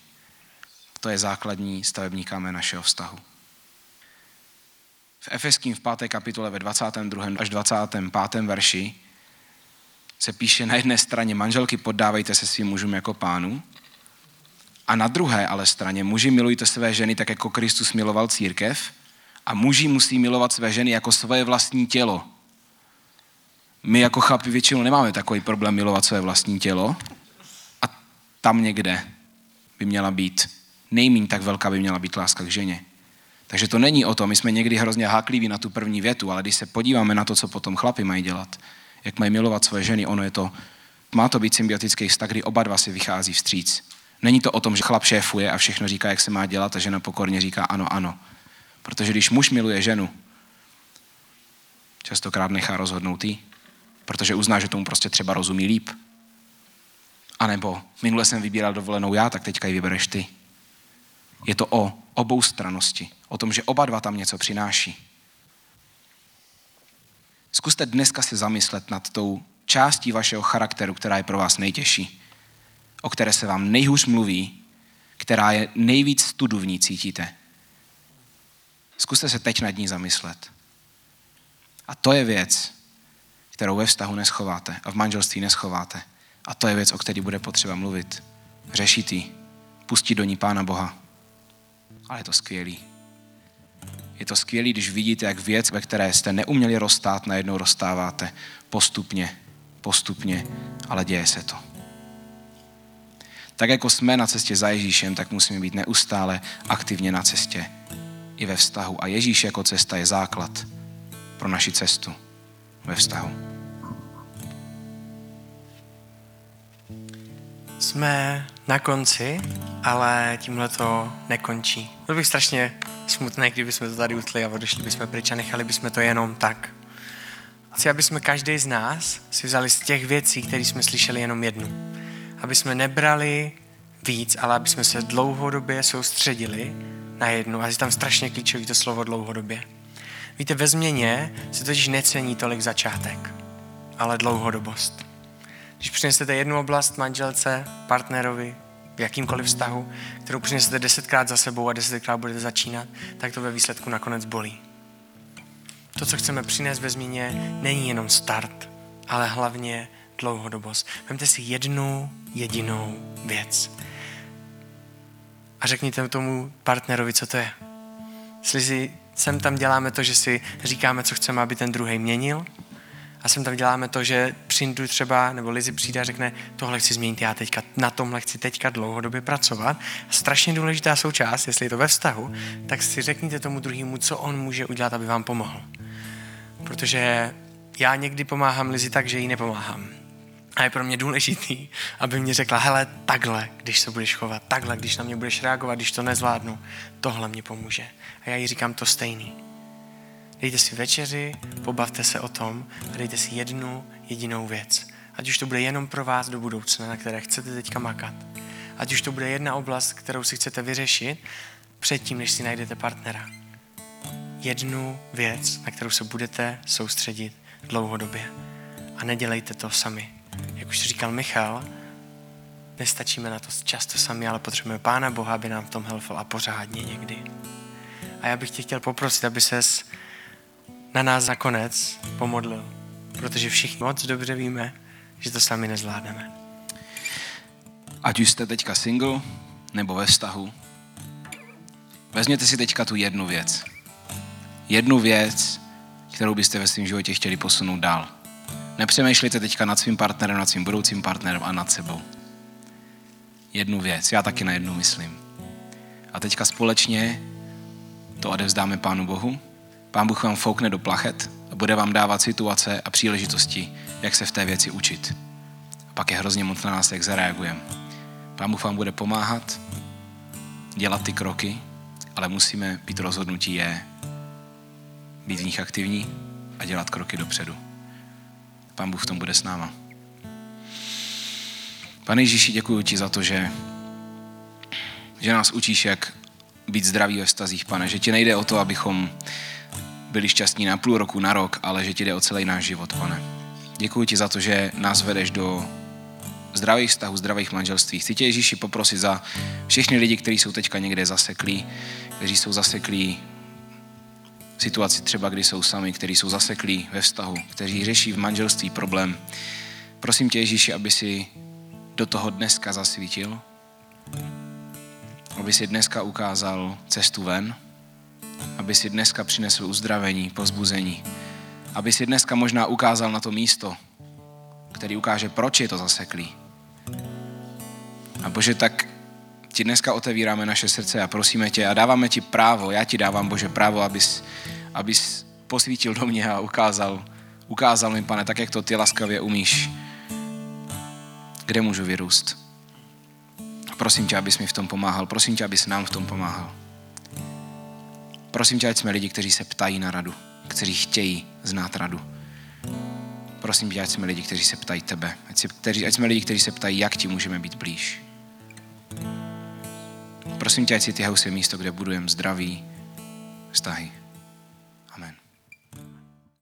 A: To je základní stavební kámen našeho vztahu. V Efeským v 5. kapitole ve 22. až 25. verši se píše na jedné straně manželky poddávejte se svým mužům jako pánu a na druhé ale straně muži milujte své ženy tak, jako Kristus miloval církev a muži musí milovat své ženy jako svoje vlastní tělo. My jako chlapi většinou nemáme takový problém milovat své vlastní tělo a tam někde by měla být nejmín tak velká by měla být láska k ženě. Takže to není o tom, my jsme někdy hrozně hákliví na tu první větu, ale když se podíváme na to, co potom chlapi mají dělat, jak mají milovat své ženy, ono je to, má to být symbiotický vztah, kdy oba dva si vychází vstříc. Není to o tom, že chlap šéfuje a všechno říká, jak se má dělat a žena pokorně říká ano, ano. Protože když muž miluje ženu, častokrát nechá rozhodnout jí, protože uzná, že tomu prostě třeba rozumí líp. A nebo minule jsem vybíral dovolenou já, tak teďka ji vybereš ty. Je to o obou stranosti. O tom, že oba dva tam něco přináší. Zkuste dneska se zamyslet nad tou částí vašeho charakteru, která je pro vás nejtěžší, o které se vám nejhůř mluví, která je nejvíc studu v ní cítíte. Zkuste se teď nad ní zamyslet. A to je věc, kterou ve vztahu neschováte a v manželství neschováte. A to je věc, o které bude potřeba mluvit. Řešit ji, pustit do ní Pána Boha. Ale je to skvělý. Je to skvělý, když vidíte, jak věc, ve které jste neuměli rozstát, najednou rozstáváte postupně, postupně, ale děje se to. Tak jako jsme na cestě za Ježíšem, tak musíme být neustále aktivně na cestě i ve vztahu. A Ježíš jako cesta je základ pro naši cestu ve vztahu.
B: Jsme na konci, ale tímhle to nekončí. Byl bych strašně smutný, kdyby jsme to tady utli a odešli bychom pryč a nechali bychom to jenom tak. Chci, aby jsme každý z nás si vzali z těch věcí, které jsme slyšeli jenom jednu. Aby jsme nebrali víc, ale aby jsme se dlouhodobě soustředili na jednu. A je tam strašně klíčový to slovo dlouhodobě. Víte, ve změně se totiž necení tolik začátek, ale dlouhodobost. Když přinesete jednu oblast manželce, partnerovi, v jakýmkoliv vztahu, kterou přinesete desetkrát za sebou a desetkrát budete začínat, tak to ve výsledku nakonec bolí. To, co chceme přinést ve změně, není jenom start, ale hlavně dlouhodobost. Vemte si jednu jedinou věc. A řekněte tomu partnerovi, co to je. Jestli si sem tam děláme to, že si říkáme, co chceme, aby ten druhý měnil, a sem tam děláme to, že přijdu třeba, nebo Lizy přijde a řekne, tohle chci změnit já teďka, na tomhle chci teďka dlouhodobě pracovat. Strašně důležitá součást, jestli je to ve vztahu, tak si řekněte tomu druhému, co on může udělat, aby vám pomohl. Protože já někdy pomáhám Lizy tak, že jí nepomáhám. A je pro mě důležitý, aby mě řekla, hele, takhle, když se budeš chovat, takhle, když na mě budeš reagovat, když to nezvládnu, tohle mě pomůže. A já jí říkám to stejný. Dejte si večeři, pobavte se o tom a dejte si jednu jedinou věc. Ať už to bude jenom pro vás do budoucna, na které chcete teďka makat. Ať už to bude jedna oblast, kterou si chcete vyřešit předtím, než si najdete partnera. Jednu věc, na kterou se budete soustředit dlouhodobě. A nedělejte to sami. Jak už říkal Michal, nestačíme na to často sami, ale potřebujeme Pána Boha, aby nám v tom helfal a pořádně někdy. A já bych tě chtěl poprosit, aby ses na nás nakonec pomodlil. Protože všichni moc dobře víme, že to sami nezvládneme.
A: Ať už jste teďka single nebo ve vztahu, vezměte si teďka tu jednu věc. Jednu věc, kterou byste ve svém životě chtěli posunout dál. Nepřemýšlejte teďka nad svým partnerem, nad svým budoucím partnerem a nad sebou. Jednu věc, já taky na jednu myslím. A teďka společně to odevzdáme Pánu Bohu Pán Bůh vám foukne do plachet a bude vám dávat situace a příležitosti, jak se v té věci učit. A pak je hrozně moc na nás, jak zareagujeme. Pán Bůh vám bude pomáhat dělat ty kroky, ale musíme být rozhodnutí je být v nich aktivní a dělat kroky dopředu. Pán Bůh v tom bude s náma. Pane Ježíši, děkuji ti za to, že, že nás učíš, jak být zdraví ve vztazích, pane. Že ti nejde o to, abychom byli šťastní na půl roku, na rok, ale že ti jde o celý náš život, pane. Děkuji ti za to, že nás vedeš do zdravých vztahů, zdravých manželství. Chci tě Ježíši poprosit za všechny lidi, kteří jsou teďka někde zaseklí, kteří jsou zaseklí situaci třeba, kdy jsou sami, kteří jsou zaseklí ve vztahu, kteří řeší v manželství problém. Prosím tě Ježíši, aby si do toho dneska zasvítil, aby si dneska ukázal cestu ven, aby si dneska přinesl uzdravení, pozbuzení. Aby si dneska možná ukázal na to místo, který ukáže, proč je to zaseklý. A Bože, tak ti dneska otevíráme naše srdce a prosíme tě a dáváme ti právo, já ti dávám, Bože, právo, abys, abys posvítil do mě a ukázal, ukázal mi, pane, tak jak to ty laskavě umíš, kde můžu vyrůst. Prosím tě, abys mi v tom pomáhal, prosím tě, abys nám v tom pomáhal. Prosím tě, ať jsme lidi, kteří se ptají na radu, kteří chtějí znát radu. Prosím tě, ať jsme lidi, kteří se ptají tebe. Ať, si, kteří, ať jsme lidi, kteří se ptají, jak ti můžeme být blíž. Prosím tě, ať si ty je místo, kde budujeme zdraví vztahy.